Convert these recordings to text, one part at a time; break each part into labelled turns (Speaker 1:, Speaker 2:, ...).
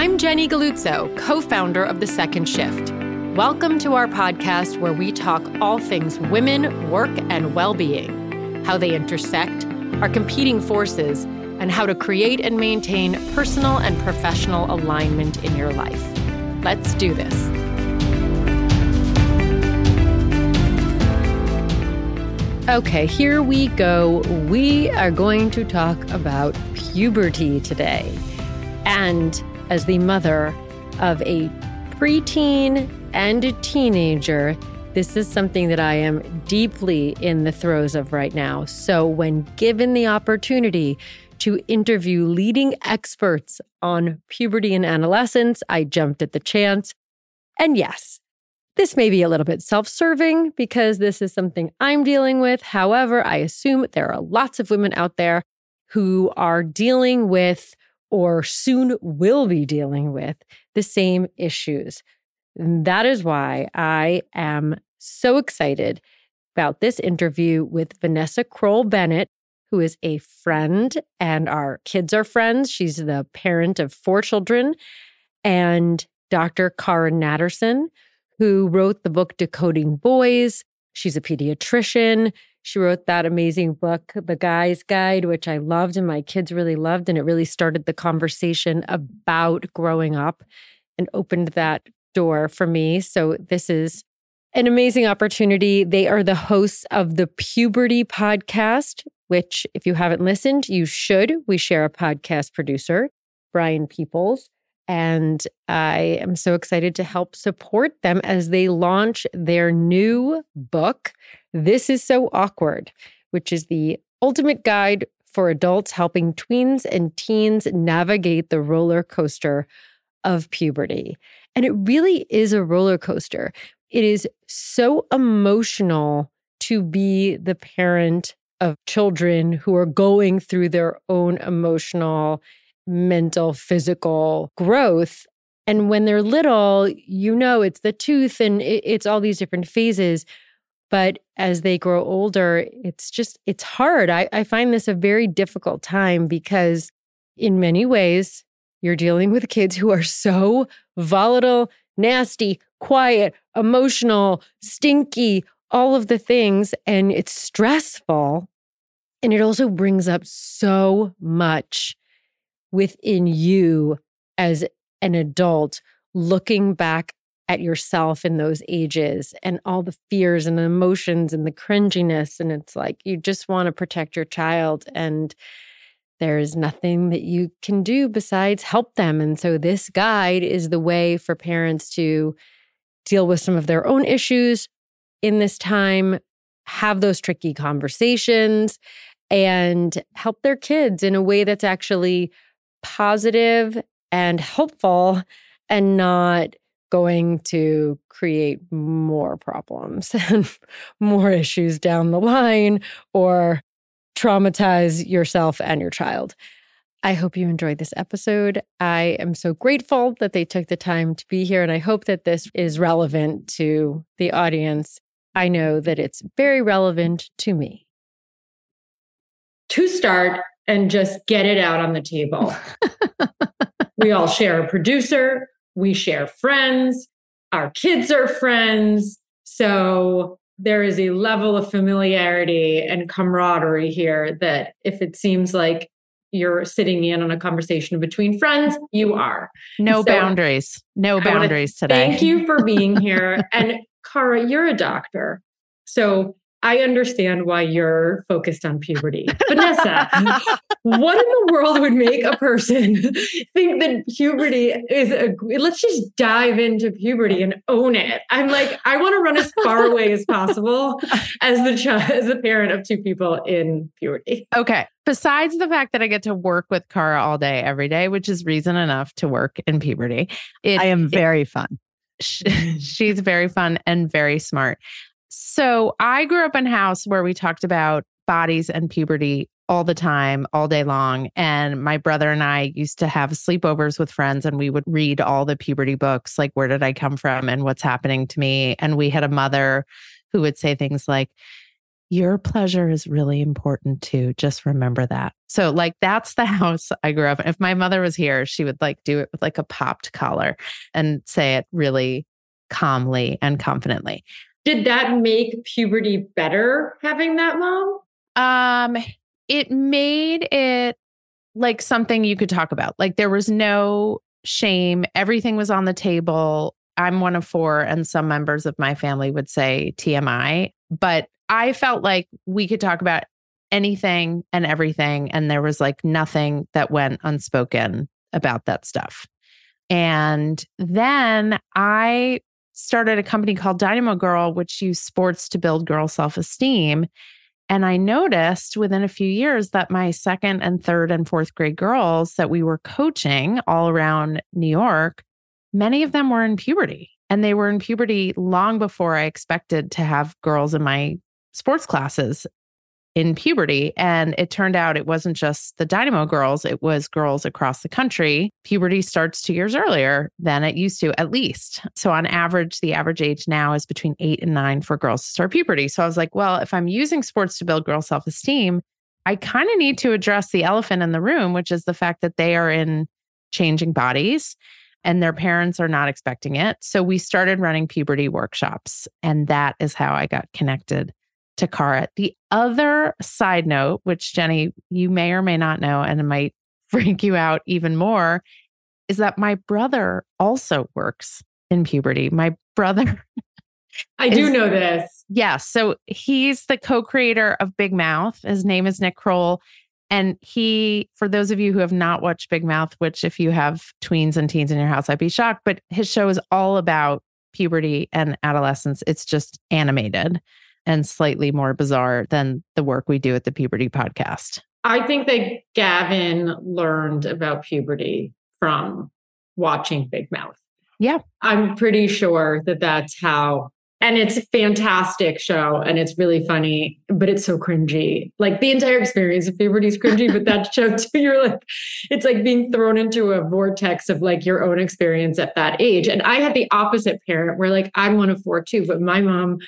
Speaker 1: I'm Jenny Galluzzo, co founder of The Second Shift. Welcome to our podcast where we talk all things women, work, and well being, how they intersect, our competing forces, and how to create and maintain personal and professional alignment in your life. Let's do this. Okay, here we go. We are going to talk about puberty today. And as the mother of a preteen and a teenager, this is something that I am deeply in the throes of right now. So, when given the opportunity to interview leading experts on puberty and adolescence, I jumped at the chance. And yes, this may be a little bit self serving because this is something I'm dealing with. However, I assume there are lots of women out there who are dealing with or soon will be dealing with the same issues. And that is why I am so excited about this interview with Vanessa Kroll Bennett, who is a friend, and our kids are friends. She's the parent of four children, and Dr. Cara Natterson, who wrote the book Decoding Boys. She's a pediatrician. She wrote that amazing book, The Guy's Guide, which I loved and my kids really loved. And it really started the conversation about growing up and opened that door for me. So this is an amazing opportunity. They are the hosts of the Puberty podcast, which, if you haven't listened, you should. We share a podcast producer, Brian Peoples. And I am so excited to help support them as they launch their new book, This is So Awkward, which is the ultimate guide for adults helping tweens and teens navigate the roller coaster of puberty. And it really is a roller coaster. It is so emotional to be the parent of children who are going through their own emotional mental, physical growth. And when they're little, you know, it's the tooth and it's all these different phases. But as they grow older, it's just, it's hard. I, I find this a very difficult time because, in many ways, you're dealing with kids who are so volatile, nasty, quiet, emotional, stinky, all of the things. And it's stressful. And it also brings up so much within you as an adult looking back at yourself in those ages and all the fears and the emotions and the cringiness. And it's like you just want to protect your child. And there is nothing that you can do besides help them. And so, this guide is the way for parents to deal with some of their own issues in this time, have those tricky conversations, and help their kids in a way that's actually positive and helpful and not going to create more problems and more issues down the line or traumatize yourself and your child. I hope you enjoyed this episode. I am so grateful that they took the time to be here, and I hope that this is relevant to the audience. I know that it's very relevant to me. To start, and just get it out on the table. we all share a producer, we share friends, our kids are friends. So there is a level of familiarity and camaraderie here that if it seems like you're sitting in on a conversation between friends, you are.
Speaker 2: No so boundaries. No boundaries today.
Speaker 1: Thank you for being here. and Cara, you're a doctor. So I understand why you're focused on puberty. Vanessa, what in the world would make a person think that puberty is a let's just dive into puberty and own it. I'm like, I want to run as far away as possible as the child as a parent of two people in puberty.
Speaker 2: Okay. Besides the fact that I get to work with Cara all day, every day, which is reason enough to work in puberty.
Speaker 3: It, I am very it, fun.
Speaker 2: she's very fun and very smart. So I grew up in a house where we talked about bodies and puberty all the time, all day long. And my brother and I used to have sleepovers with friends and we would read all the puberty books, like Where Did I Come From and What's Happening to Me. And we had a mother who would say things like, your pleasure is really important too. Just remember that. So, like, that's the house I grew up in. If my mother was here, she would like do it with like a popped collar and say it really calmly and confidently.
Speaker 1: Did that make puberty better having that mom?
Speaker 2: Um, it made it like something you could talk about. Like there was no shame. Everything was on the table. I'm one of four, and some members of my family would say TMI, but I felt like we could talk about anything and everything. And there was like nothing that went unspoken about that stuff. And then I started a company called Dynamo Girl, which used sports to build girl self esteem. And I noticed within a few years that my second and third and fourth grade girls that we were coaching all around New York, many of them were in puberty. And they were in puberty long before I expected to have girls in my sports classes in puberty. And it turned out it wasn't just the Dynamo girls, it was girls across the country. Puberty starts two years earlier than it used to, at least. So, on average, the average age now is between eight and nine for girls to start puberty. So, I was like, well, if I'm using sports to build girl self esteem, I kind of need to address the elephant in the room, which is the fact that they are in changing bodies and their parents are not expecting it. So, we started running puberty workshops. And that is how I got connected to Cara. The other side note, which Jenny, you may or may not know, and it might freak you out even more, is that my brother also works in puberty. My brother.
Speaker 1: I do know this.
Speaker 2: Yes. Yeah, so he's the co creator of Big Mouth. His name is Nick Kroll. And he, for those of you who have not watched Big Mouth, which if you have tweens and teens in your house, I'd be shocked, but his show is all about puberty and adolescence. It's just animated and slightly more bizarre than the work we do at the Puberty Podcast.
Speaker 1: I think that Gavin learned about puberty from watching Big Mouth.
Speaker 2: Yeah.
Speaker 1: I'm pretty sure that that's how. And it's a fantastic show and it's really funny, but it's so cringy. Like the entire experience of puberty is cringy, but that show too, you're like, it's like being thrown into a vortex of like your own experience at that age. And I had the opposite parent where like I'm one of four too, but my mom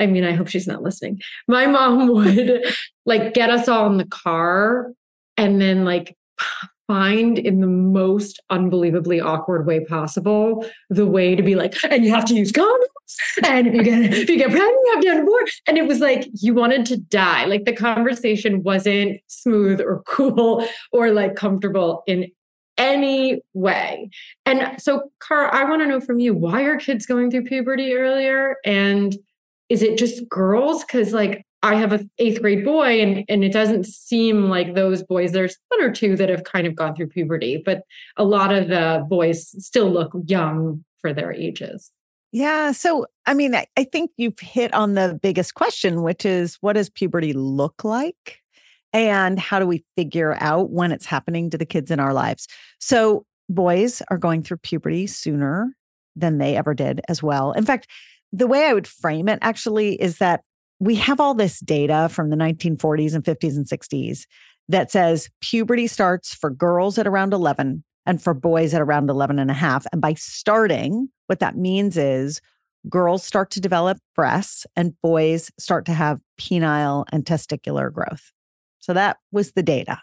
Speaker 1: I mean, I hope she's not listening. My mom would like get us all in the car and then like find in the most unbelievably awkward way possible the way to be like, and you have to use condoms. And if you get if you get pregnant, you have to abort. And it was like you wanted to die. Like the conversation wasn't smooth or cool or like comfortable in any way. And so, Cara, I want to know from you why are kids going through puberty earlier? And is it just girls? Because like I have a eighth grade boy and, and it doesn't seem like those boys, there's one or two that have kind of gone through puberty, but a lot of the boys still look young for their ages.
Speaker 3: Yeah. So, I mean, I, I think you've hit on the biggest question, which is what does puberty look like? And how do we figure out when it's happening to the kids in our lives? So, boys are going through puberty sooner than they ever did as well. In fact, the way I would frame it actually is that we have all this data from the 1940s and 50s and 60s that says puberty starts for girls at around 11 and for boys at around 11 and a half. And by starting, what that means is girls start to develop breasts and boys start to have penile and testicular growth. So that was the data.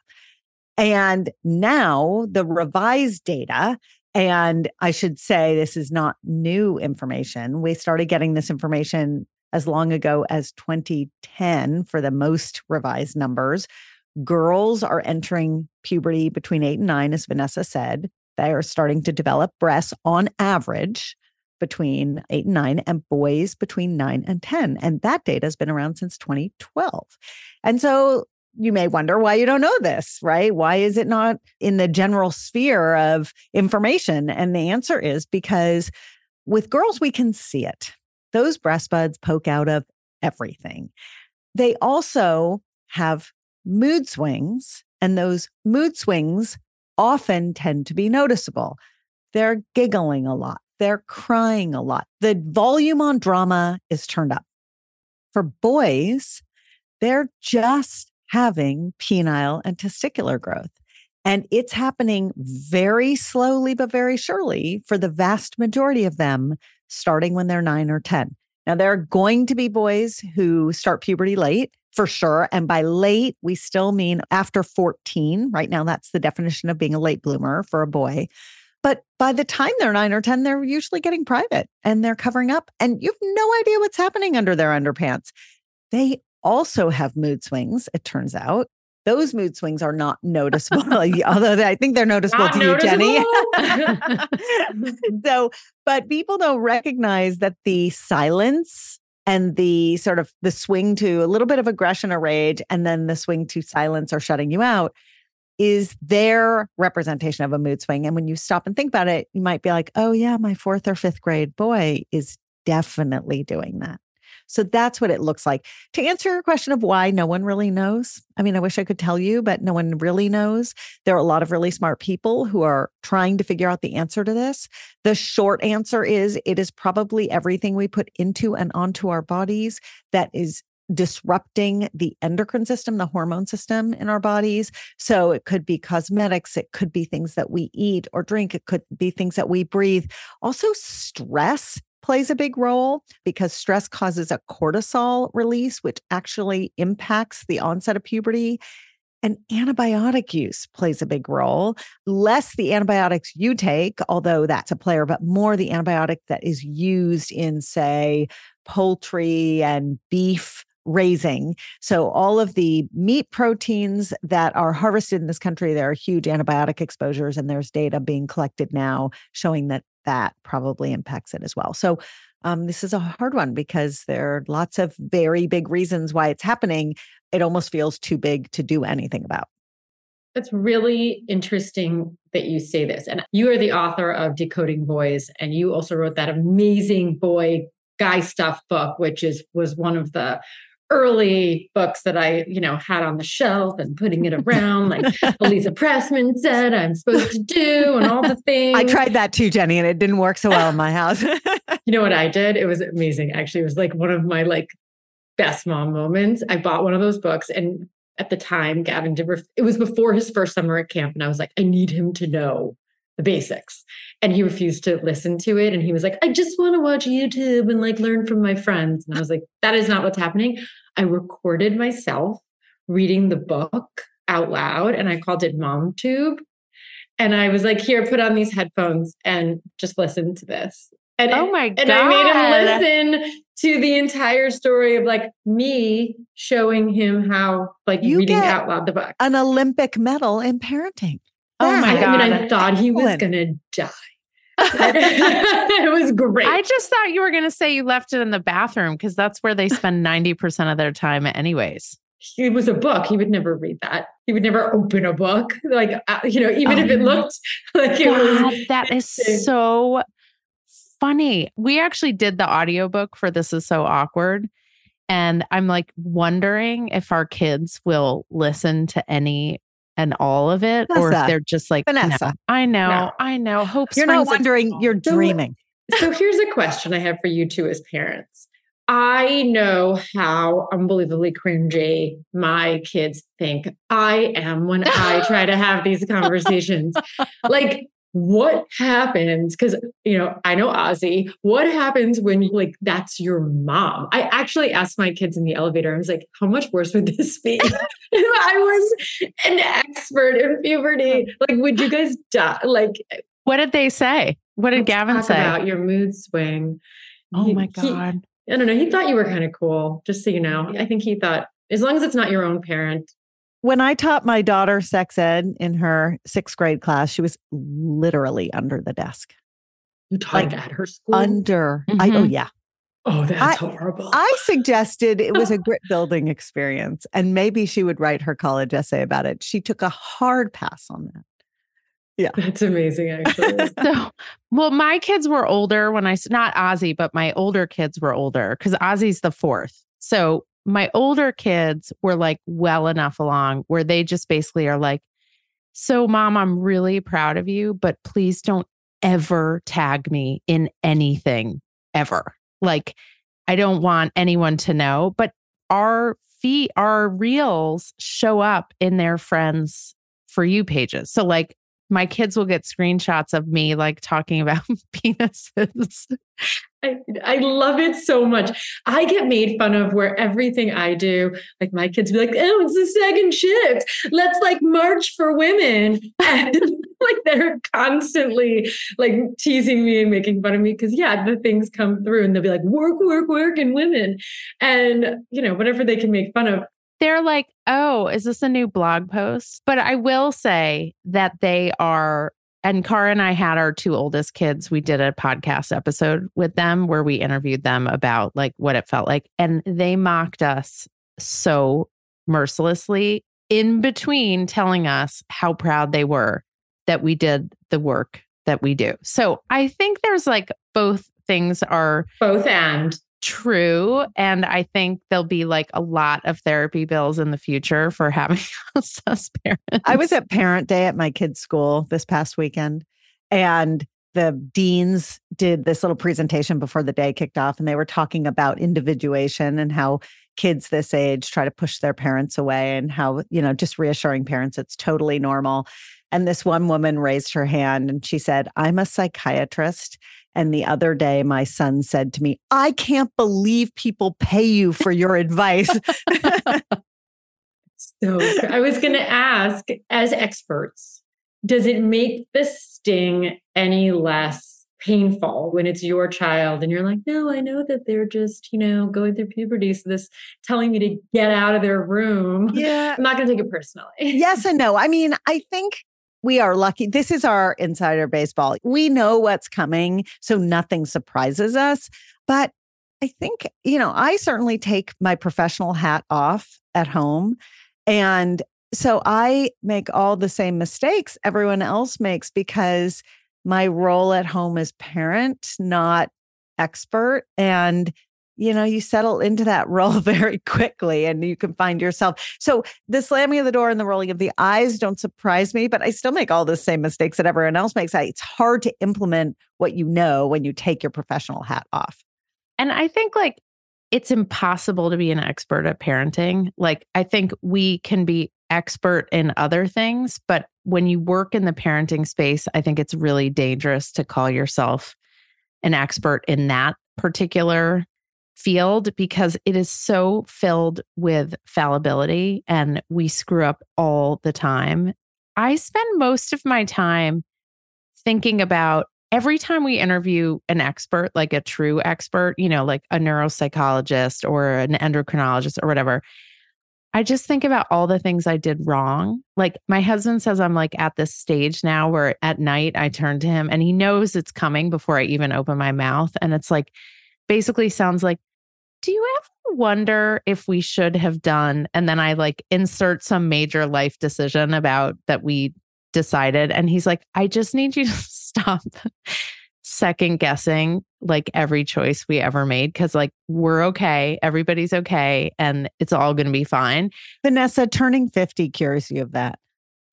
Speaker 3: And now the revised data and I should say, this is not new information. We started getting this information as long ago as 2010 for the most revised numbers. Girls are entering puberty between eight and nine, as Vanessa said. They are starting to develop breasts on average between eight and nine, and boys between nine and 10. And that data has been around since 2012. And so you may wonder why you don't know this, right? Why is it not in the general sphere of information? And the answer is because with girls, we can see it. Those breast buds poke out of everything. They also have mood swings, and those mood swings often tend to be noticeable. They're giggling a lot, they're crying a lot. The volume on drama is turned up. For boys, they're just having penile and testicular growth. And it's happening very slowly, but very surely for the vast majority of them, starting when they're nine or 10. Now, there are going to be boys who start puberty late for sure. And by late, we still mean after 14. Right now, that's the definition of being a late bloomer for a boy. But by the time they're nine or 10, they're usually getting private and they're covering up, and you have no idea what's happening under their underpants. They also have mood swings, it turns out. Those mood swings are not noticeable, although I think they're noticeable
Speaker 1: Not
Speaker 3: to you, Jenny. so, but people don't recognize that the silence and the sort of the swing to a little bit of aggression or rage, and then the swing to silence or shutting you out is their representation of a mood swing. And when you stop and think about it, you might be like, oh, yeah, my fourth or fifth grade boy is definitely doing that. So that's what it looks like. To answer your question of why no one really knows, I mean, I wish I could tell you, but no one really knows. There are a lot of really smart people who are trying to figure out the answer to this. The short answer is it is probably everything we put into and onto our bodies that is disrupting the endocrine system, the hormone system in our bodies. So it could be cosmetics, it could be things that we eat or drink, it could be things that we breathe. Also, stress plays a big role because stress causes a cortisol release, which actually impacts the onset of puberty. And antibiotic use plays a big role. Less the antibiotics you take, although that's a player, but more the antibiotic that is used in, say, poultry and beef raising. So, all of the meat proteins that are harvested in this country, there are huge antibiotic exposures, and there's data being collected now showing that that probably impacts it as well. So, um, this is a hard one because there are lots of very big reasons why it's happening. It almost feels too big to do anything about.
Speaker 1: That's really interesting that you say this. And you are the author of Decoding Boys, and you also wrote that amazing boy guy stuff book, which is was one of the early books that I, you know, had on the shelf and putting it around like Eliza Pressman said I'm supposed to do and all the things.
Speaker 3: I tried that too, Jenny, and it didn't work so well in my house.
Speaker 1: you know what I did? It was amazing. Actually, it was like one of my like best mom moments. I bought one of those books and at the time Gavin did ref- it was before his first summer at camp and I was like I need him to know the basics. And he refused to listen to it. And he was like, I just want to watch YouTube and like learn from my friends. And I was like, that is not what's happening. I recorded myself reading the book out loud and I called it Mom Tube. And I was like, here, put on these headphones and just listen to this. And,
Speaker 2: Oh my God.
Speaker 1: and I made him listen to the entire story of like me showing him how like
Speaker 3: You
Speaker 1: reading out loud the book.
Speaker 3: An Olympic medal in parenting.
Speaker 2: Oh my god,
Speaker 1: I mean, I thought he was gonna die. it was great.
Speaker 2: I just thought you were going to say you left it in the bathroom because that's where they spend 90% of their time, anyways.
Speaker 1: it was a book. He would never read that. He would never open a book. Like uh, you know, even if it
Speaker 2: Oh,
Speaker 1: looked like it
Speaker 2: God,
Speaker 1: was.
Speaker 2: that is so funny. We actually did the audiobook for This Is So Awkward. And I'm like wondering if our kids will listen to any and all of it, or if they're just like, no,
Speaker 3: Vanessa.
Speaker 2: I know,
Speaker 1: No.
Speaker 2: I know. Hope
Speaker 3: You're not
Speaker 2: springs eternal.
Speaker 3: wondering, you're
Speaker 1: So-
Speaker 3: dreaming.
Speaker 1: so here's a question I have for you two as parents. I know how unbelievably cringy my kids think I am when I try to have these conversations. like, what happens? Because, you know, I know Ozzy. What happens when, like, that's your mom? I actually asked my kids in the elevator, I was like, how much worse would this be? if I was an expert in puberty. Like, would you guys die? Like,
Speaker 2: What did they say? What did Gavin
Speaker 1: talk
Speaker 2: say?
Speaker 1: about your mood swing.
Speaker 2: oh
Speaker 1: He-
Speaker 2: my
Speaker 1: he-
Speaker 2: God.
Speaker 1: I don't know. He thought you were kind of cool, just so you know. I think he thought, as long as it's not your own parent.
Speaker 3: When I taught my daughter sex ed in her sixth grade class, she was literally under the desk.
Speaker 1: You taught
Speaker 3: Like,
Speaker 1: at her school.
Speaker 3: Under, I, oh,
Speaker 2: Mhm.
Speaker 3: yeah.
Speaker 1: oh, that's
Speaker 3: I-
Speaker 1: horrible.
Speaker 3: I suggested it was a grit building experience and maybe she would write her college essay about it. She took a hard pass on that. Yeah.
Speaker 1: That's amazing, actually.
Speaker 2: So, well, my kids were older when I, s- not Ozzy, but my older kids were older because Ozzy's the fourth. So my older kids were like well enough along where they just basically are like, so mom, I'm really proud of you, but please don't ever tag me in anything ever. Like, I don't want anyone to know, but our feet, our reels show up in their friends for you pages. So, like, my kids will get screenshots of me like talking about penises.
Speaker 1: I, I love it so much. I get made fun of where everything I do, like my kids be like, oh, it's the second shift. Let's like march for women. And like they're constantly like teasing me and making fun of me because yeah, the things come through and they'll be like, work, work, work, and women. And you know, whatever they can make fun of,
Speaker 2: they're like, oh, is this a new blog post? But I will say that they are, and Cara and I had our two oldest kids. We did a podcast episode with them where we interviewed them about like what it felt like. And they mocked us so mercilessly in between telling us how proud they were that we did the work that we do. So I think there's like both things are
Speaker 1: both and
Speaker 2: true. And I think there'll be like a lot of therapy bills in the future for having us as parents.
Speaker 3: I was at parent day at my kids' school this past weekend and the deans did this little presentation before the day kicked off and they were talking about individuation and how kids this age try to push their parents away and how you know just reassuring parents it's totally normal and this one woman raised her hand and she said i'm a psychiatrist and the other day, my son said to me, I can't believe people pay you for your advice.
Speaker 1: so I was going to ask, as experts, does it make the sting any less painful when it's your child and you're like, no, I know that they're just, you know, going through puberty. So this telling me to get out of their room.
Speaker 3: Yeah.
Speaker 1: I'm not going to take it personally.
Speaker 3: yes and no. I mean, I think we are lucky. This is our insider baseball. We know what's coming, so nothing surprises us. But I think, you know, I certainly take my professional hat off at home. And so I make all the same mistakes everyone else makes because my role at home is parent, not expert. And you know, you settle into that role very quickly and you can find yourself. So the slamming of the door and the rolling of the eyes don't surprise me, but I still make all the same mistakes that everyone else makes. It's hard to implement what you know when you take your professional hat off.
Speaker 2: And I think like it's impossible to be an expert at parenting. Like I think we can be expert in other things, but when you work in the parenting space, I think it's really dangerous to call yourself an expert in that particular field because it is so filled with fallibility and we screw up all the time. I spend most of my time thinking about every time we interview an expert, like a true expert, you know, like a neuropsychologist or an endocrinologist or whatever. I just think about all the things I did wrong. Like my husband says, I'm like at this stage now where at night I turn to him and he knows it's coming before I even open my mouth. And it's like, basically sounds like, do you ever wonder if we should have done? And then I like insert some major life decision about that we decided. And he's like, I just need you to stop second guessing like every choice we ever made because like we're okay everybody's okay and it's all going to be fine
Speaker 3: vanessa turning 50 cures you of that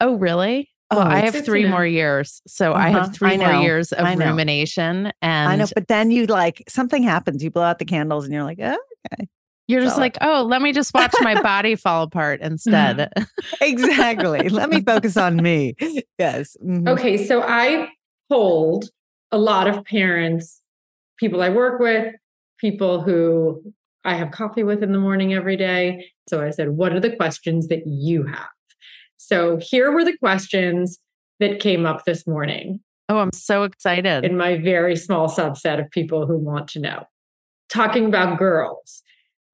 Speaker 2: oh really Oh, well, I have three more years. So uh-huh. I have three I more years of rumination. And
Speaker 3: I know, but then you like something happens, you blow out the candles and you're like, oh, okay.
Speaker 2: You're just so, like, oh, let me just watch my body fall apart instead.
Speaker 3: exactly. let me focus on me. Yes.
Speaker 1: Mm-hmm. Okay. So I polled a lot of parents, people I work with, people who I have coffee with in the morning every day. So I said, what are the questions that you have? So here were the questions that came up this morning.
Speaker 2: Oh, I'm so excited.
Speaker 1: In my very small subset of people who want to know. Talking about girls,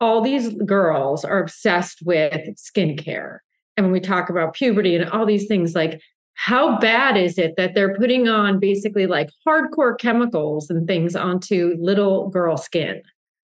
Speaker 1: all these girls are obsessed with skincare. And when we talk about puberty and all these things, like how bad is it that they're putting on basically like hardcore chemicals and things onto little girl skin?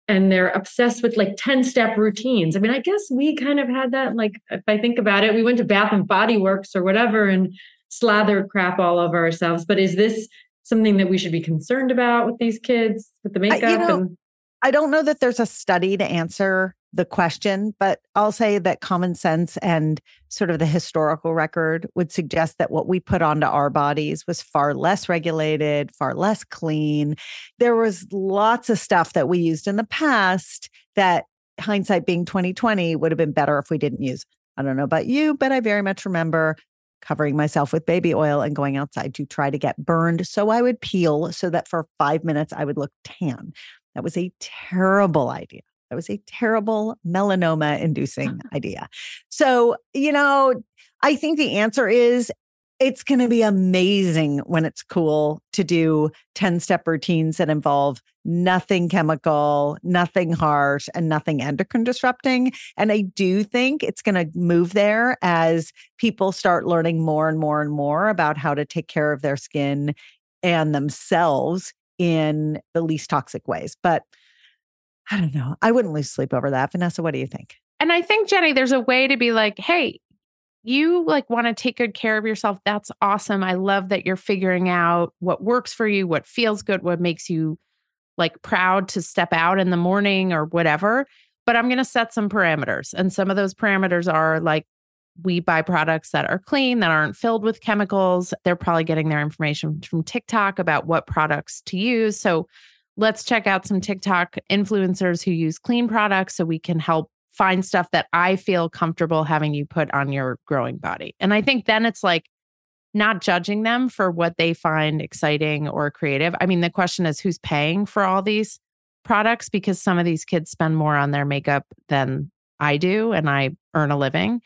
Speaker 1: And they're obsessed with like 10 step routines. I mean, I guess we kind of had that. Like, if I think about it, we went to Bath and Body Works or whatever and slathered crap all over ourselves. But is this something that we should be concerned about with these kids with the makeup? I, you know, and-
Speaker 3: I don't know that there's a study to answer the question, but I'll say that common sense and sort of the historical record would suggest that what we put onto our bodies was far less regulated, far less clean. There was lots of stuff that we used in the past that hindsight being 2020 would have been better if we didn't use. I don't know about you, but I very much remember covering myself with baby oil and going outside to try to get burned so I would peel so that for five minutes I would look tan. That was a terrible idea. That was a terrible melanoma inducing idea. So, you know, I think the answer is it's going to be amazing when it's cool to do 10 step routines that involve nothing chemical, nothing harsh, and nothing endocrine disrupting. And I do think it's going to move there as people start learning more and more and more about how to take care of their skin and themselves in the least toxic ways. But I don't know. I wouldn't lose sleep over that. Vanessa, what do you think?
Speaker 2: And I think, Jenny, there's a way to be like, hey, you like want to take good care of yourself. That's awesome. I love that you're figuring out what works for you, what feels good, what makes you like proud to step out in the morning or whatever. But I'm going to set some parameters. And some of those parameters are like, we buy products that are clean, that aren't filled with chemicals. They're probably getting their information from TikTok about what products to use. So let's check out some TikTok influencers who use clean products so we can help find stuff that I feel comfortable having you put on your growing body. And I think then it's like not judging them for what they find exciting or creative. I mean, the question is who's paying for all these products because some of these kids spend more on their makeup than I do and I earn a living.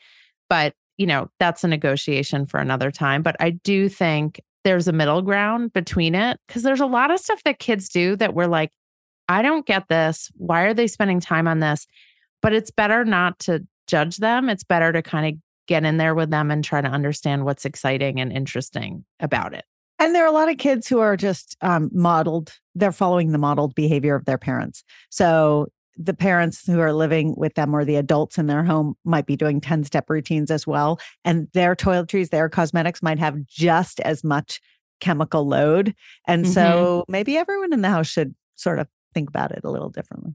Speaker 2: But, you know, that's a negotiation for another time. But I do think there's a middle ground between it because there's a lot of stuff that kids do that we're like, I don't get this. Why are they spending time on this? but it's better not to judge them. It's better to kind of get in there with them and try to understand what's exciting and interesting about it.
Speaker 3: And there are a lot of kids who are just um, modeled, they're following the modeled behavior of their parents. So the parents who are living with them or the adults in their home might be doing 10 step routines as well. And their toiletries, their cosmetics might have just as much chemical load. And mm-hmm. so maybe everyone in the house should sort of think about it a little differently.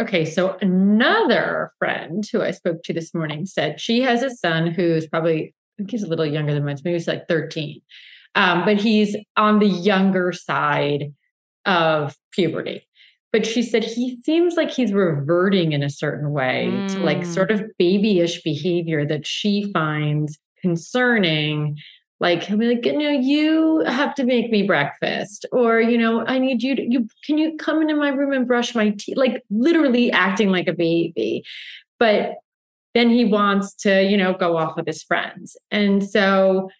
Speaker 1: Okay, so another friend who I spoke to this morning said she has a son who's probably, I think he's a little younger than mine, maybe he's like 13. Um, but he's on the younger side of puberty. But she said he seems like he's reverting in a certain way mm. to like sort of babyish behavior that she finds concerning like he'll be like, you know, you have to make me breakfast, or you know, I need you to you can you come into my room and brush my teeth, like literally acting like a baby. But then he wants to, you know, go off with his friends. And so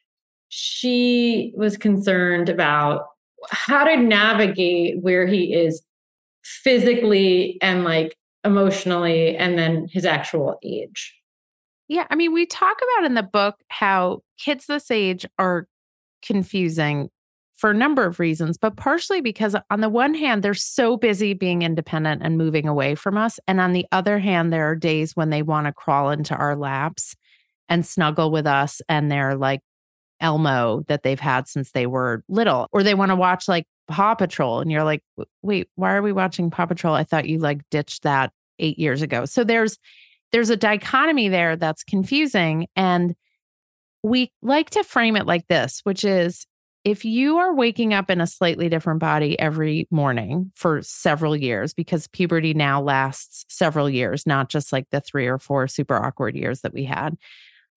Speaker 1: she was concerned about how to navigate where he is physically and like emotionally and then his actual age.
Speaker 2: Yeah. I mean, we talk about in the book how kids this age are confusing for a number of reasons, but partially because, on the one hand, they're so busy being independent and moving away from us. And on the other hand, there are days when they want to crawl into our laps and snuggle with us. And they're like Elmo that they've had since they were little, or they want to watch like Paw Patrol. And you're like, wait, why are we watching Paw Patrol? I thought you like ditched that eight years ago. So there's, there's a dichotomy there that's confusing. And we like to frame it like this, which is if you are waking up in a slightly different body every morning for several years, because puberty now lasts several years, not just like the three or four super awkward years that we had.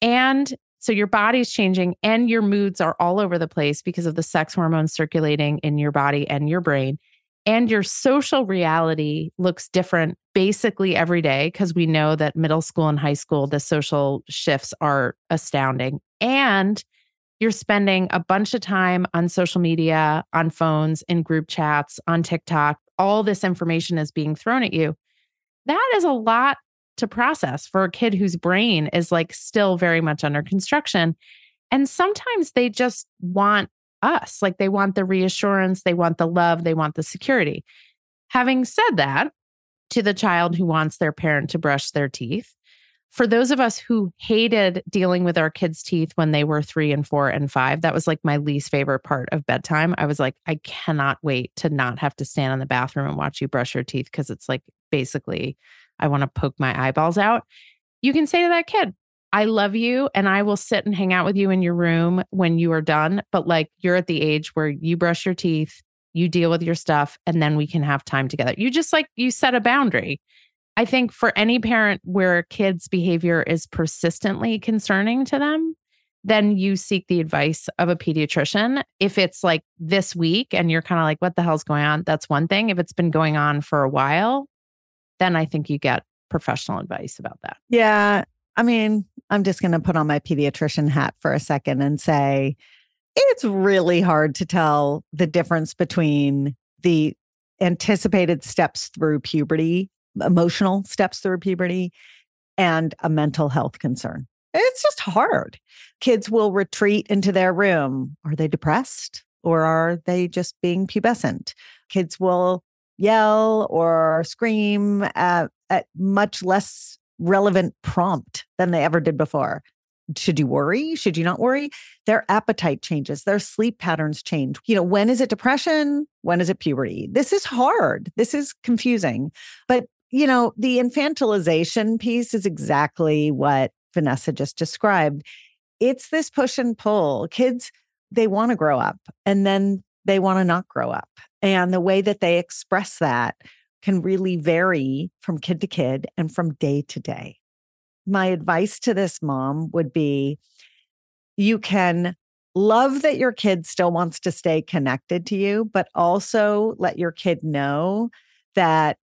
Speaker 2: And so your body's changing and your moods are all over the place because of the sex hormones circulating in your body and your brain. And your social reality looks different basically every day because we know that middle school and high school the social shifts are astounding. And you're spending a bunch of time on social media on phones in group chats on TikTok. All this information is being thrown at you. That is a lot to process for a kid whose brain is like still very much under construction and sometimes they just want us. Like they want the reassurance, they want the love, they want the security. Having said that, to the child who wants their parent to brush their teeth, for those of us who hated dealing with our kids' teeth when they were three and four and five, that was like my least favorite part of bedtime. I was like, I cannot wait to not have to stand in the bathroom and watch you brush your teeth because it's like basically, I want to poke my eyeballs out. You can say to that kid, I love you and I will sit and hang out with you in your room when you are done. But like you're at the age where you brush your teeth, you deal with your stuff, and then we can have time together. You just like you set a boundary. I think for any parent where kid's behavior is persistently concerning to them, then you seek the advice of a pediatrician. If it's like this week and you're kind of like, what the hell's going on? That's one thing. If it's been going on for a while, then I think you get professional advice about that.
Speaker 3: Yeah. I mean, I'm just going to put on my pediatrician hat for a second and say it's really hard to tell the difference between the anticipated steps through puberty, emotional steps through puberty, and a mental health concern. It's just hard. Kids will retreat into their room. Are they depressed or are they just being pubescent? Kids will yell or scream at, at much less relevant prompt than they ever did before. Should you worry? Should you not worry? Their appetite changes, their sleep patterns change. You know, when is it depression? When is it puberty? This is hard. This is confusing. But, you know, the infantilization piece is exactly what Vanessa just described. It's this push and pull. Kids, they want to grow up and then they want to not grow up. And the way that they express that can really vary from kid to kid and from day to day. My advice to this mom would be you can love that your kid still wants to stay connected to you, but also let your kid know that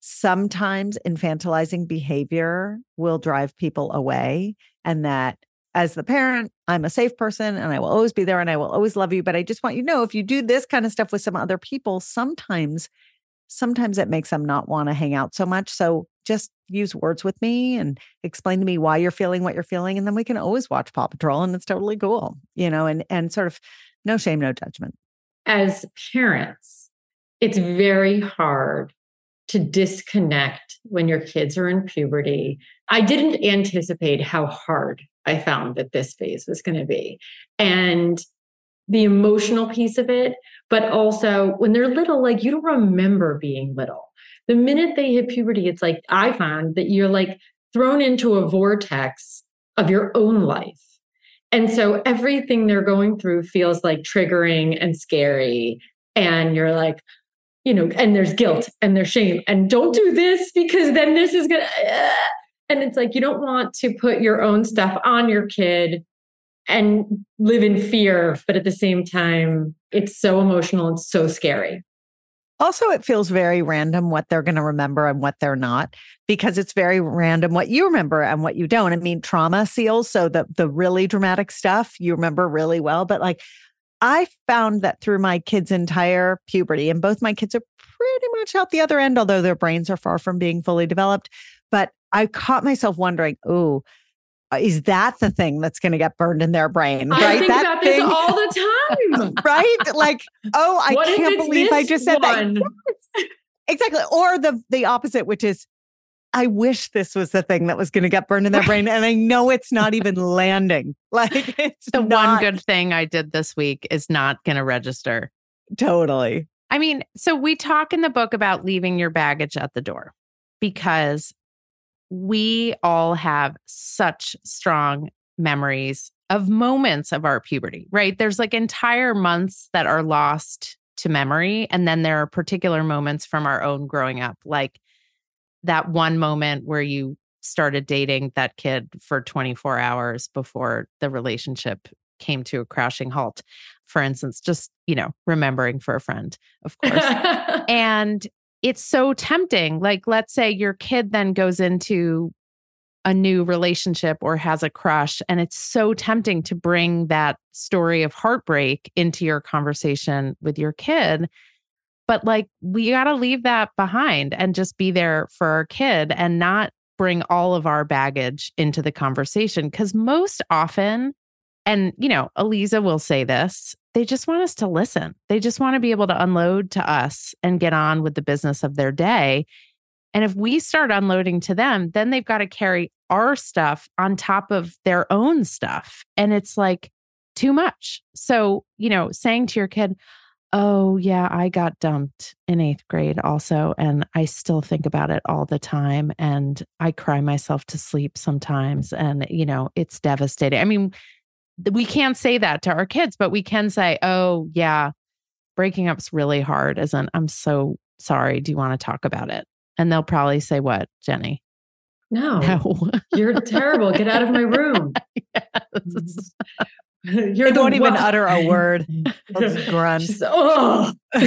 Speaker 3: sometimes infantilizing behavior will drive people away and that as the parent, I'm a safe person and I will always be there and I will always love you. But I just want you to know if you do this kind of stuff with some other people, sometimes, sometimes it makes them not want to hang out so much. So just use words with me and explain to me why you're feeling what you're feeling. And then we can always watch Paw Patrol and it's totally cool, you know, and and sort of no shame, no judgment.
Speaker 1: As parents, it's very hard to disconnect when your kids are in puberty. I didn't anticipate how hard I found that this phase was going to be. And the emotional piece of it, but also when they're little, like you don't remember being little. The minute they hit puberty, it's like I found that you're like thrown into a vortex of your own life. And so everything they're going through feels like triggering and scary. And you're like, you know, and there's guilt and there's shame. And don't do this because then this is going to. Uh, And it's like you don't want to put your own stuff on your kid and live in fear, but at the same time, it's so emotional and so scary.
Speaker 3: Also, it feels very random what they're going to remember and what they're not, because it's very random what you remember and what you don't. I mean, trauma seals. So the the really dramatic stuff you remember really well, but like I found that through my kids' entire puberty, and both my kids are pretty much out the other end, although their brains are far from being fully developed. But I caught myself wondering, oh, is that the thing that's going to get burned in their brain?
Speaker 1: I
Speaker 3: right?
Speaker 1: think
Speaker 3: that
Speaker 1: about
Speaker 3: thing,
Speaker 1: this all the time.
Speaker 3: right? Like, oh, I
Speaker 1: What
Speaker 3: can't believe I just said
Speaker 1: one?
Speaker 3: that. Yes, exactly. Or the the opposite, which is, I wish this was the thing that was going to get burned in their brain, and I know it's not even landing. Like, it's
Speaker 2: The
Speaker 3: not
Speaker 2: one good thing I did this week is not going to register.
Speaker 3: totally.
Speaker 2: I mean, so we talk in the book about leaving your baggage at the door because we all have such strong memories of moments of our puberty, right? There's like entire months that are lost to memory. And then there are particular moments from our own growing up, like that one moment where you started dating that kid for 24 hours before the relationship came to a crashing halt. For instance, just, you know, remembering for a friend, of course. and it's so tempting. Like, let's say your kid then goes into a new relationship or has a crush, and it's so tempting to bring that story of heartbreak into your conversation with your kid. But like, we got to leave that behind and just be there for our kid and not bring all of our baggage into the conversation. Because most often, and you know, Eliza will say this, they just want us to listen. They just want to be able to unload to us and get on with the business of their day. And if we start unloading to them, then they've got to carry our stuff on top of their own stuff. And it's like too much. So, you know, saying to your kid, Oh, yeah, I got dumped in eighth grade also. And I still think about it all the time. And I cry myself to sleep sometimes. And, you know, it's devastating. I mean, we can't say that to our kids, but we can say, oh, yeah, breaking up's really hard, isn't I'm so sorry. Do you want to talk about it? And they'll probably say, what, Jenny?
Speaker 1: no,
Speaker 4: No.
Speaker 1: you're terrible. Get out of my room.
Speaker 4: Yes.
Speaker 1: You're
Speaker 3: They
Speaker 1: the
Speaker 3: won't even utter a word. Just grunt.
Speaker 1: She's, oh. but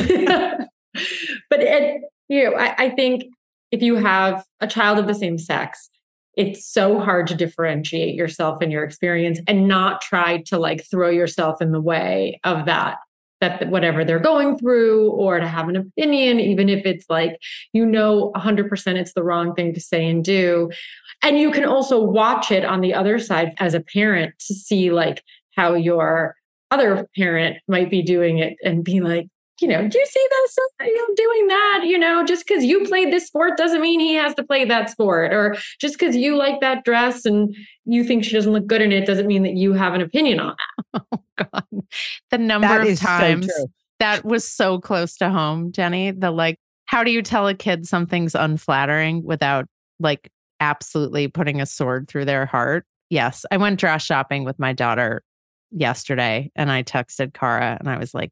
Speaker 1: it, you know, I, I think if you have a child of the same sex, it's so hard to differentiate yourself and your experience and not try to like throw yourself in the way of that that whatever they're going through or to have an opinion even if it's like you know 100% it's the wrong thing to say and do. And you can also watch it on the other side as a parent to see like how your other parent might be doing it and be like you know, do you see this? You know, doing that, you know, just because you played this sport doesn't mean he has to play that sport. Or just because you like that dress and you think she doesn't look good in it doesn't mean that you have an opinion on that.
Speaker 2: Oh God. The number
Speaker 3: That
Speaker 2: of
Speaker 3: is so
Speaker 2: times that was so close to home, Jenny. The like, how do you tell a kid something's unflattering without like absolutely putting a sword through their heart? Yes. I went dress shopping with my daughter yesterday and I texted Cara and I was like,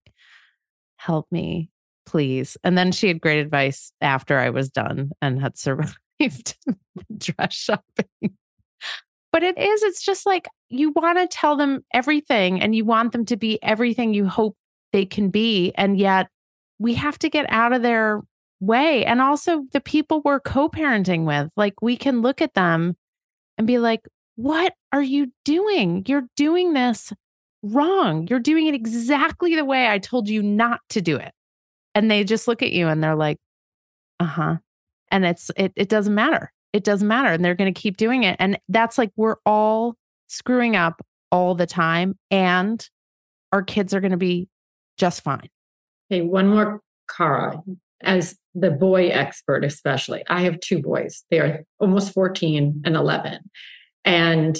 Speaker 2: help me, please. And then she had great advice after I was done and had survived dress shopping. But it is, it's just like you want to tell them everything and you want them to be everything you hope they can be. And yet we have to get out of their way. And also the people we're co parenting with, like we can look at them and be like, what are you doing? You're doing this wrong. You're doing it exactly the way I told you not to do it. And they just look at you and they're like, uh huh. And it's, it, it doesn't matter. It doesn't matter. And they're going to keep doing it. And that's like, we're all screwing up all the time. And our kids are going to be just fine.
Speaker 1: Okay, one more, Cara, as the boy expert, especially. I have two boys. They are almost 14 and 11. And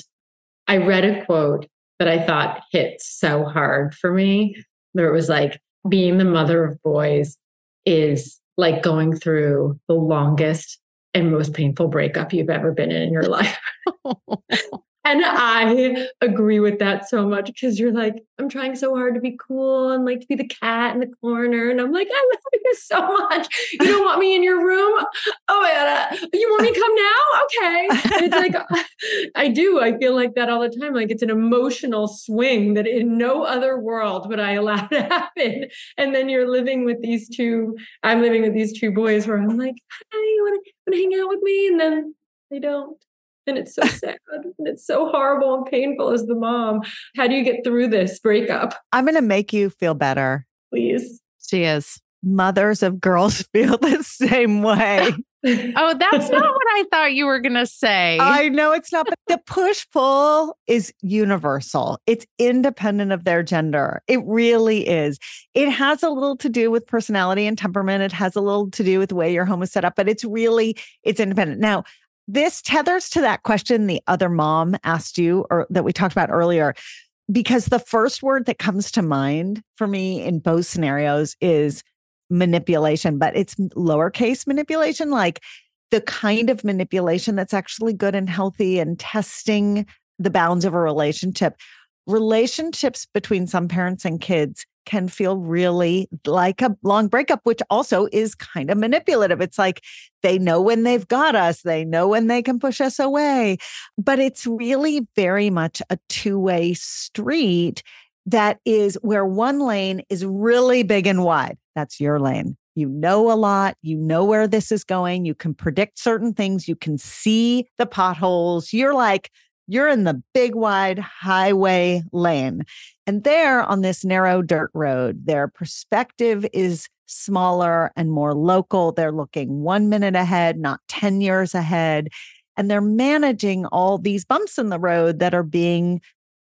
Speaker 1: I read a quote that I thought hit so hard for me. Where it was like, being the mother of boys is like going through the longest and most painful breakup you've ever been in in your life. Oh. And I agree with that so much because you're like, I'm trying so hard to be cool and like to be the cat in the corner. And I'm like, I love you so much. You don't want me in your room? Oh, Anna, you want me to come now? Okay. It's like, I do. I feel like that all the time. Like it's an emotional swing that in no other world would I allow to happen. And then you're living with these two, I'm living with these two boys where I'm like, hi, you want to hang out with me? And then they don't and it's so sad and it's so horrible and painful as the mom. How do you get through this breakup?
Speaker 3: I'm going to make you feel better.
Speaker 1: Please.
Speaker 2: she is.
Speaker 3: Mothers of girls feel the same way.
Speaker 2: Oh, that's not what I thought you were going to say.
Speaker 3: I know it's not, but the push pull is universal. It's independent of their gender. It really is. It has a little to do with personality and temperament. It has a little to do with the way your home is set up, but it's really it's independent. Now, this tethers to that question the other mom asked you or that we talked about earlier because the first word that comes to mind for me in both scenarios is manipulation but it's lowercase manipulation like the kind of manipulation that's actually good and healthy and testing the bounds of a relationship. Relationships between some parents and kids can feel really like a long breakup, which also is kind of manipulative. It's like they know when they've got us, they know when they can push us away. But it's really very much a two way street that is where one lane is really big and wide. That's your lane. You know a lot. You know where this is going. You can predict certain things. You can see the potholes. You're like, you're in the big wide highway lane. And there on this narrow dirt road, their perspective is smaller and more local. They're looking one minute ahead, not 10 years ahead. And they're managing all these bumps in the road that are being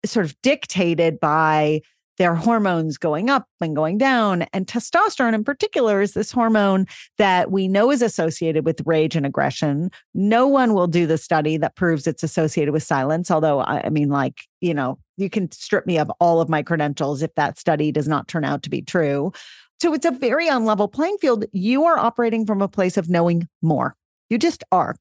Speaker 3: sort of dictated by their hormones going up and going down. And testosterone, in particular, is this hormone that we know is associated with rage and aggression. No one will do the study that proves it's associated with silence. Although, I mean, like, you know, you can strip me of all of my credentials if that study does not turn out to be true. So it's a very unlevel playing field. You are operating from a place of knowing more. You just are.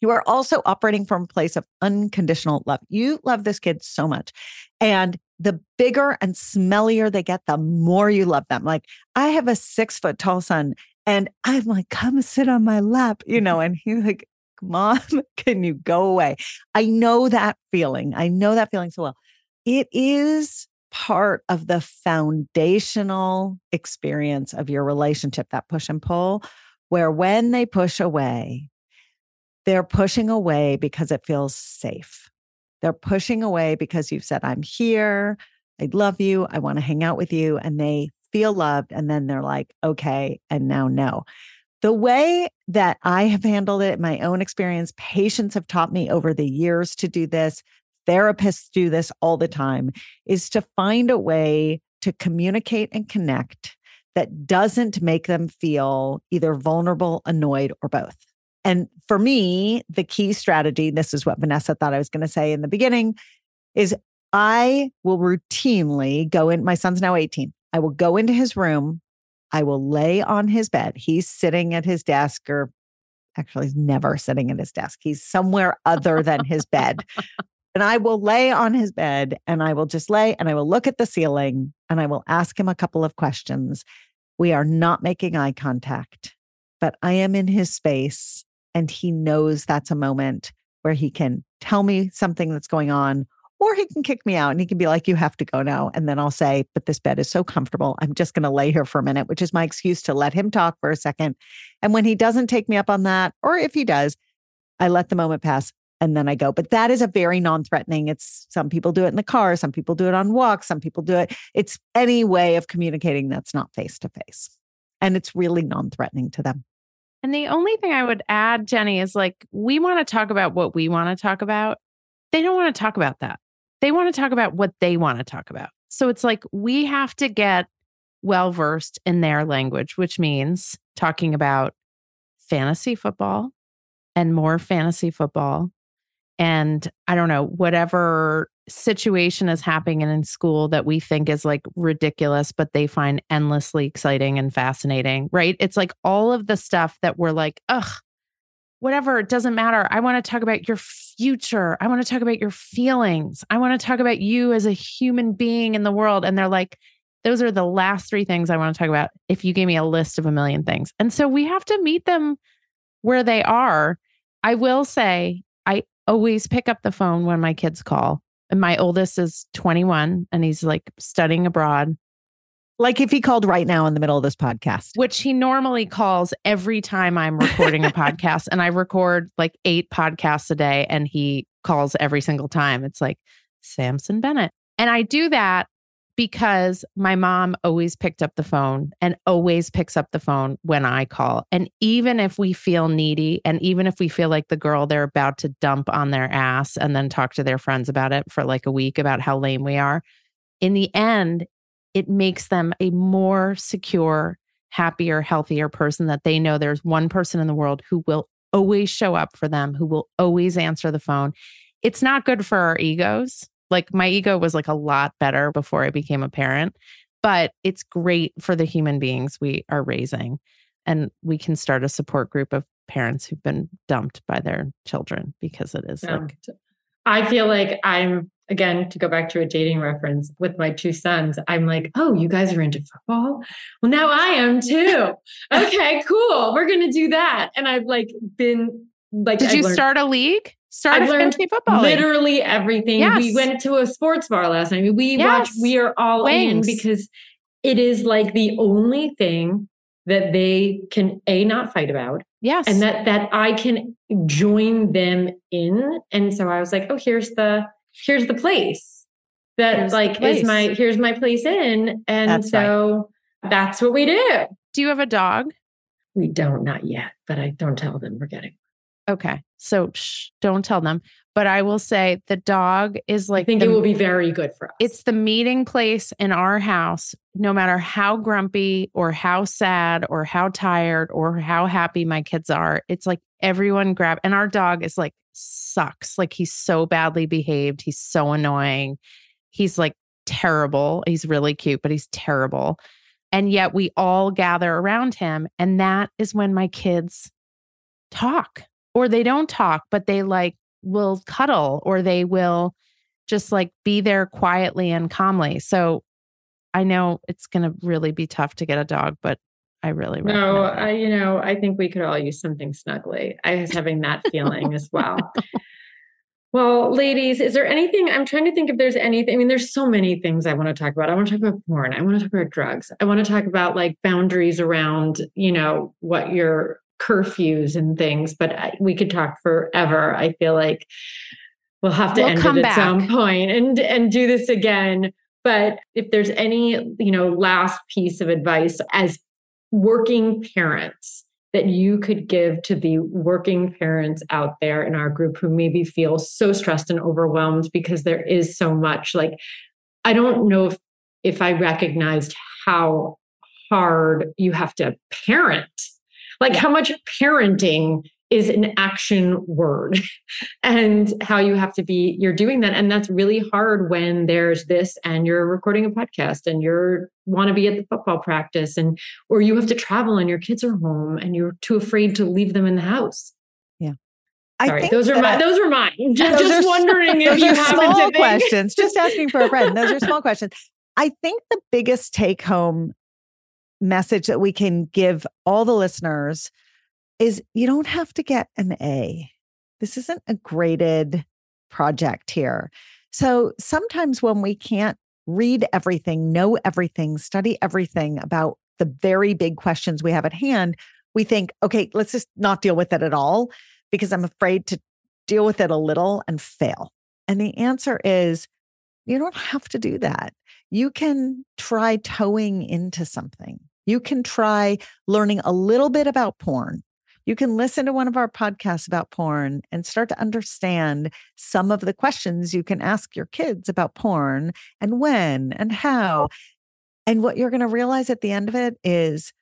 Speaker 3: You are also operating from a place of unconditional love. You love this kid so much. And the bigger and smellier they get, the more you love them. Like I have a six foot tall son and I'm like, come sit on my lap, you know, and he's like, Mom, can you go away? I know that feeling. I know that feeling so well. It is part of the foundational experience of your relationship, that push and pull, where when they push away, they're pushing away because it feels safe. They're pushing away because you've said, I'm here. I love you. I want to hang out with you. And they feel loved. And then they're like, okay. And now, no. The way that I have handled it, my own experience, patients have taught me over the years to do this. Therapists do this all the time, is to find a way to communicate and connect that doesn't make them feel either vulnerable, annoyed, or both. And for me, the key strategy, this is what Vanessa thought I was going to say in the beginning, is I will routinely go in. My son's now 18. I will go into his room. I will lay on his bed. He's sitting at his desk, or actually, he's never sitting at his desk. He's somewhere other than his bed. And I will lay on his bed and I will just lay and I will look at the ceiling and I will ask him a couple of questions. We are not making eye contact, but I am in his space and he knows that's a moment where he can tell me something that's going on or he can kick me out and he can be like, You have to go now. And then I'll say, But this bed is so comfortable. I'm just going to lay here for a minute, which is my excuse to let him talk for a second. And when he doesn't take me up on that, or if he does, I let the moment pass and then I go. But that is a very non threatening. It's some people do it in the car, some people do it on walks, some people do it. It's any way of communicating that's not face to face. And it's really non threatening to them.
Speaker 2: And the only thing I would add, Jenny, is like, we want to talk about what we want to talk about. They don't want to talk about that they want to talk about what they want to talk about. So it's like we have to get well versed in their language, which means talking about fantasy football and more fantasy football. And I don't know, whatever situation is happening in school that we think is like ridiculous, but they find endlessly exciting and fascinating, right? It's like all of the stuff that we're like, ugh, whatever, it doesn't matter. I want to talk about your future. I want to talk about your feelings. I want to talk about you as a human being in the world. And they're like, those are the last three things I want to talk about if you gave me a list of a million things. And so we have to meet them where they are. I will say, I always pick up the phone when my kids call. And my oldest is 21 and he's like studying abroad.
Speaker 3: Like if he called right now in the middle of this podcast,
Speaker 2: which he normally calls every time I'm recording a podcast. And I record like eight podcasts a day and he calls every single time. It's like Samson Bennett. And I do that because my mom always picked up the phone and always picks up the phone when I call. And even if we feel needy and even if we feel like the girl they're about to dump on their ass and then talk to their friends about it for like a week about how lame we are, in the end, it makes them a more secure, happier, healthier person that they know there's one person in the world who will always show up for them, who will always answer the phone. It's not good for our egos. Like my ego was like a lot better before I became a parent, but it's great for the human beings we are raising. And we can start a support group of parents who've been dumped by their children because it is yeah. like
Speaker 5: I feel like I'm again to go back to a dating reference with my two sons i'm like oh you guys are into football well now i am too okay cool we're gonna do that and i've like been like
Speaker 2: did I've you learned, start a league start a fantasy football
Speaker 5: literally league. everything yes. we went to a sports bar last night we yes. watched we are all Wings. in because it is like the only thing that they can a not fight about
Speaker 2: yes
Speaker 5: and that that i can join them in and so i was like oh here's the here's the place that here's like place. is my here's my place in and that's so right. that's what we do
Speaker 2: do you have a dog
Speaker 5: we don't not yet but i don't tell them we're getting
Speaker 2: okay so shh, don't tell them but i will say the dog is like
Speaker 5: i think
Speaker 2: the,
Speaker 5: it will be very good for us
Speaker 2: it's the meeting place in our house no matter how grumpy or how sad or how tired or how happy my kids are it's like everyone grab and our dog is like sucks. Like he's so badly behaved. He's so annoying. He's like terrible. He's really cute, but he's terrible. And yet we all gather around him. And that is when my kids talk, or they don't talk, but they like will cuddle or they will just like be there quietly and calmly. So I know it's going to really be tough to get a dog, but I really
Speaker 1: no. I you know I think we could all use something snuggly. I was having that feeling as well. Well, ladies, is there anything? I'm trying to think if there's anything. I mean, there's so many things I want to talk about. I want to talk about porn. I want to talk about drugs. I want to talk about like boundaries around, you know, what your curfews and things. But I, we could talk forever. I feel like we'll have to
Speaker 2: We'll
Speaker 1: end
Speaker 2: come
Speaker 1: it at some point and and do this again. But if there's any, you know, last piece of advice as working parents that you could give to the working parents out there in our group who maybe feel so stressed and overwhelmed because there is so much like i don't know if if i recognized how hard you have to parent like how much parenting is an action word and how you have to be you're doing that and that's really hard when there's this and you're recording a podcast and you're want to be at the football practice and or you have to travel and your kids are home and you're too afraid to leave them in the house
Speaker 3: yeah
Speaker 1: sorry
Speaker 3: think
Speaker 1: those are my those are mine just,
Speaker 3: Those are-
Speaker 1: wondering if you happen
Speaker 3: small questions. Just asking for a friend. Those are small questions. I think the biggest take home message that we can give all the listeners is you don't have to get an A. This isn't a graded project here. So sometimes when we can't read everything, know everything, study everything about the very big questions we have at hand, we think, okay, let's just not deal with it at all because I'm afraid to deal with it a little and fail. And the answer is you don't have to do that. You can try toeing into something. You can try learning a little bit about porn. You can listen to one of our podcasts about porn and start to understand some of the questions you can ask your kids about porn and when and how. And what you're going to realize at the end of it is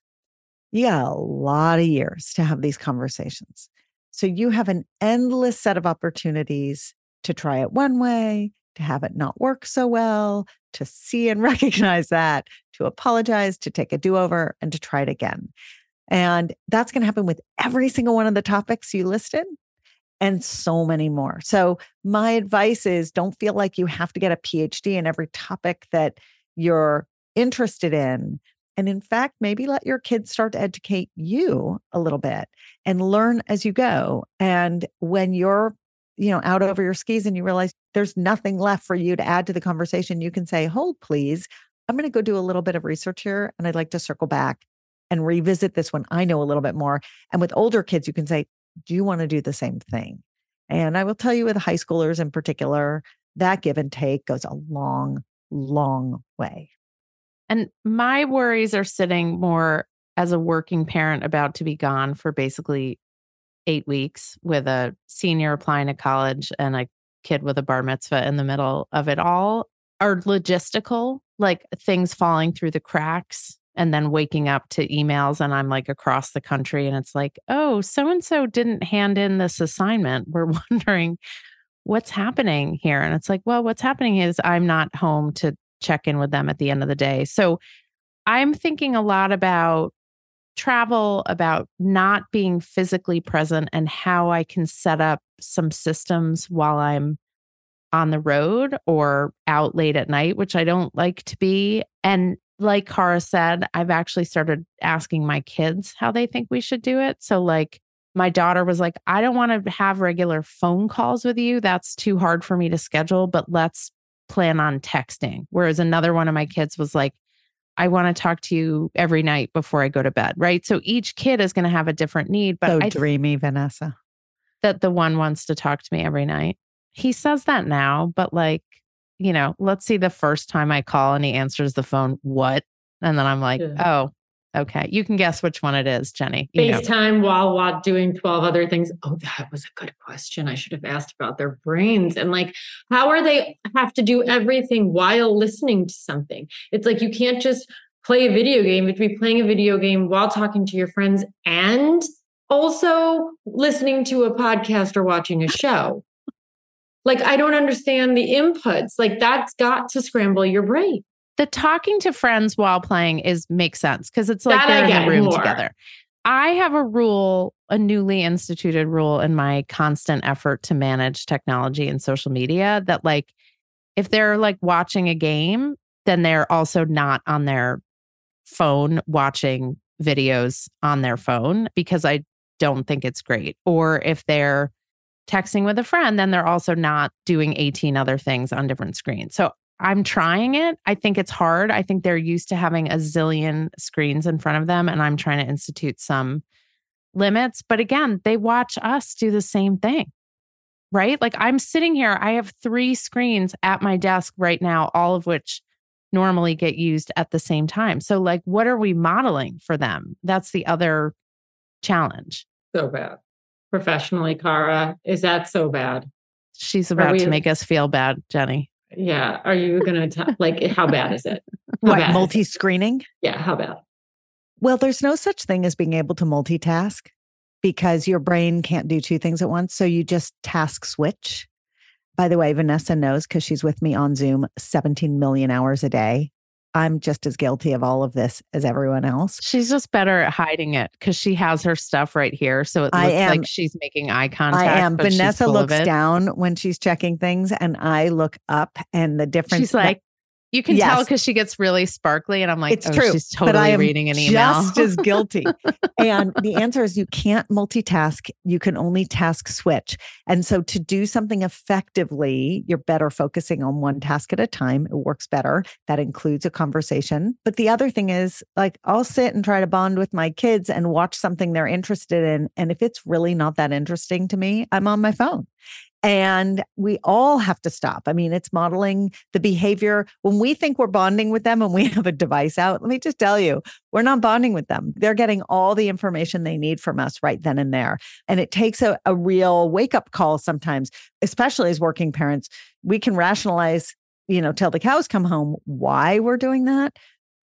Speaker 3: you got a lot of years to have these conversations. So you have an endless set of opportunities to try it one way, to have it not work so well, to see and recognize that, to apologize, to take a do over, and to try it again. And that's going to happen with every single one of the topics you listed and so many more. So, my advice is don't feel like you have to get a PhD in every topic that you're interested in. And in fact, maybe let your kids start to educate you a little bit and learn as you go. And when you're, you know, out over your skis and you realize there's nothing left for you to add to the conversation, you can say, hold, please. I'm going to go do a little bit of research here and I'd like to circle back and revisit this when I know a little bit more. And with older kids, you can say, do you want to do the same thing? And I will tell you with high schoolers in particular, that give and take goes a long, long way.
Speaker 2: And my worries are sitting more as a working parent about to be gone for basically eight weeks with a senior applying to college and a kid with a bar mitzvah in the middle of it all are logistical, like things falling through the cracks and then waking up to emails and I'm like across the country and it's like, oh, so and so didn't hand in this assignment. We're wondering what's happening here. And it's like, well, what's happening is I'm not home to check in with them at the end of the day. So I'm thinking a lot about travel, about not being physically present and how I can set up some systems while I'm on the road or out late at night, which I don't like to be. And like Cara said, I've actually started asking my kids how they think we should do it. So, like, my daughter was like, I don't want to have regular phone calls with you. That's too hard for me to schedule, but let's plan on texting. Whereas another one of my kids was like, I want to talk to you every night before I go to bed. Right. So each kid is going to have a different need. But
Speaker 3: so
Speaker 2: I
Speaker 3: dreamy, Vanessa.
Speaker 2: that the one wants to talk to me every night. He says that now, but like, you know, let's see the first time I call and he answers the phone, what? And then I'm like,
Speaker 1: Yeah.
Speaker 2: oh, okay. You can guess which one it is, Jenny.
Speaker 1: FaceTime while while doing 12 other things. Oh, that was a good question. I should have asked about their brains and like how are they have to do everything while listening to something? It's like you can't just play a video game. You to be playing a video game while talking to your friends and also listening to a podcast or watching a show. Like I don't understand the inputs. Like that's got to scramble your brain.
Speaker 2: The talking to friends while playing is makes sense because it's like
Speaker 1: That
Speaker 2: they're in a room
Speaker 1: more.
Speaker 2: together. I have a rule, a newly instituted rule in my constant effort to manage technology and social media that like if they're like watching a game, then they're also not on their phone watching videos on their phone because I don't think it's great. Or if they're texting with a friend, then they're also not doing 18 other things on different screens. So I'm trying it. I think it's hard. I think they're used to having a zillion screens in front of them, and I'm trying to institute some limits. But again, they watch us do the same thing, right? Like I'm sitting here, I have three screens at my desk right now, all of which normally get used at the same time. So, like, what are we modeling for them? That's the other challenge.
Speaker 5: So bad. Professionally, Cara, is that so bad?
Speaker 2: She's about we, to make us feel bad, Jenny.
Speaker 5: Yeah. Are you going to, like, how bad is it?
Speaker 3: How what, multi screening?
Speaker 5: Yeah. How bad?
Speaker 3: Well, there's no such thing as being able to multitask because your brain can't do two things at once. So you just task switch. By the way, Vanessa knows because she's with me on Zoom 17 million hours a day. I'm just as guilty of all of this as everyone else.
Speaker 2: She's just better at hiding it because she has her stuff right here. So it looks am, like she's making eye contact.
Speaker 3: I am. Vanessa looks down when she's checking things, and I look up, and the difference.
Speaker 2: She's like, you can yes. tell because she gets really sparkly, and I'm like,
Speaker 3: it's
Speaker 2: oh,
Speaker 3: true.
Speaker 2: She's totally
Speaker 3: but I am
Speaker 2: reading an email.
Speaker 3: Just as guilty. and the answer is you can't multitask. You can only task switch. And so to do something effectively, you're better focusing on one task at a time. It works better. That includes a conversation. But the other thing is, like, I'll sit and try to bond with my kids and watch something they're interested in. And if it's really not that interesting to me, I'm on my phone. And we all have to stop. I mean, it's modeling the behavior. When we think we're bonding with them and we have a device out, let me just tell you, we're not bonding with them. They're getting all the information they need from us right then and there. And it takes a, a real wake up call sometimes, especially as working parents. We can rationalize, you know, till the cows come home why we're doing that.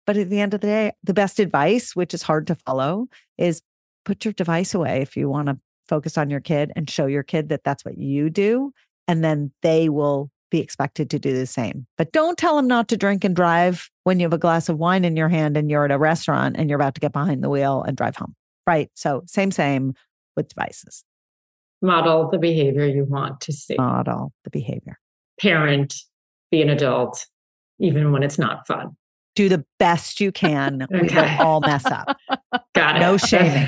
Speaker 3: But at the end of the day, the best advice, which is hard to follow, is put your device away if you want to focus on your kid and show your kid that that's what you do. And then they will be expected to do the same. But don't tell them not to drink and drive when you have a glass of wine in your hand and you're at a restaurant and you're about to get behind the wheel and drive home. Right. So, same, same with devices.
Speaker 5: Model the behavior you want to see.
Speaker 3: Model the behavior.
Speaker 5: Parent, be an adult, even when it's not fun
Speaker 3: do the best you can. Okay. We will all mess up.
Speaker 5: Got it.
Speaker 3: No shaming.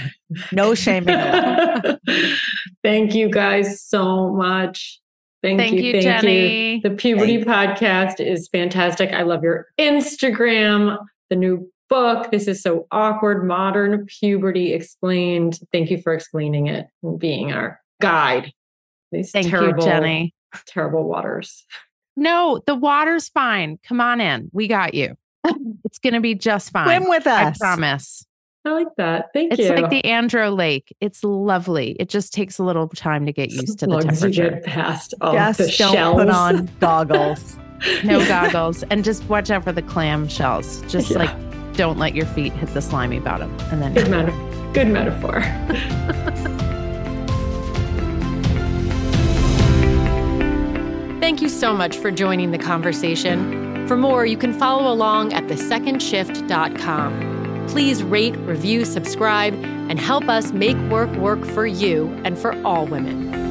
Speaker 3: No shaming.
Speaker 5: thank you guys so much. Thank,
Speaker 2: thank
Speaker 5: you,
Speaker 2: you,
Speaker 5: thank
Speaker 2: Jenny.
Speaker 5: you. The Puberty Podcast is fantastic. I love your Instagram, the new book. This is so awkward, modern puberty explained. Thank you for explaining it and being our guide.
Speaker 2: These thank terrible, you, Jenny.
Speaker 5: Terrible waters.
Speaker 2: No, the water's fine. Come on in. We got you. it's going to be just fine.
Speaker 3: Swim with us.
Speaker 2: I promise.
Speaker 5: I like that. Thank
Speaker 2: it's
Speaker 5: you.
Speaker 2: It's like the Andro Lake. It's lovely. It just takes a little time to get used to the temperature. You
Speaker 5: get past all
Speaker 3: just
Speaker 5: the
Speaker 3: don't
Speaker 5: shells.
Speaker 3: put on goggles.
Speaker 2: no goggles, and just watch out for the clam shells. Just yeah. like don't let your feet hit the slimy bottom, and then
Speaker 5: good, meta- good metaphor.
Speaker 1: Thank you so much for joining the conversation. For more, you can follow along at thesecondshift.com. Please rate, review, subscribe, and help us make work work for you and for all women.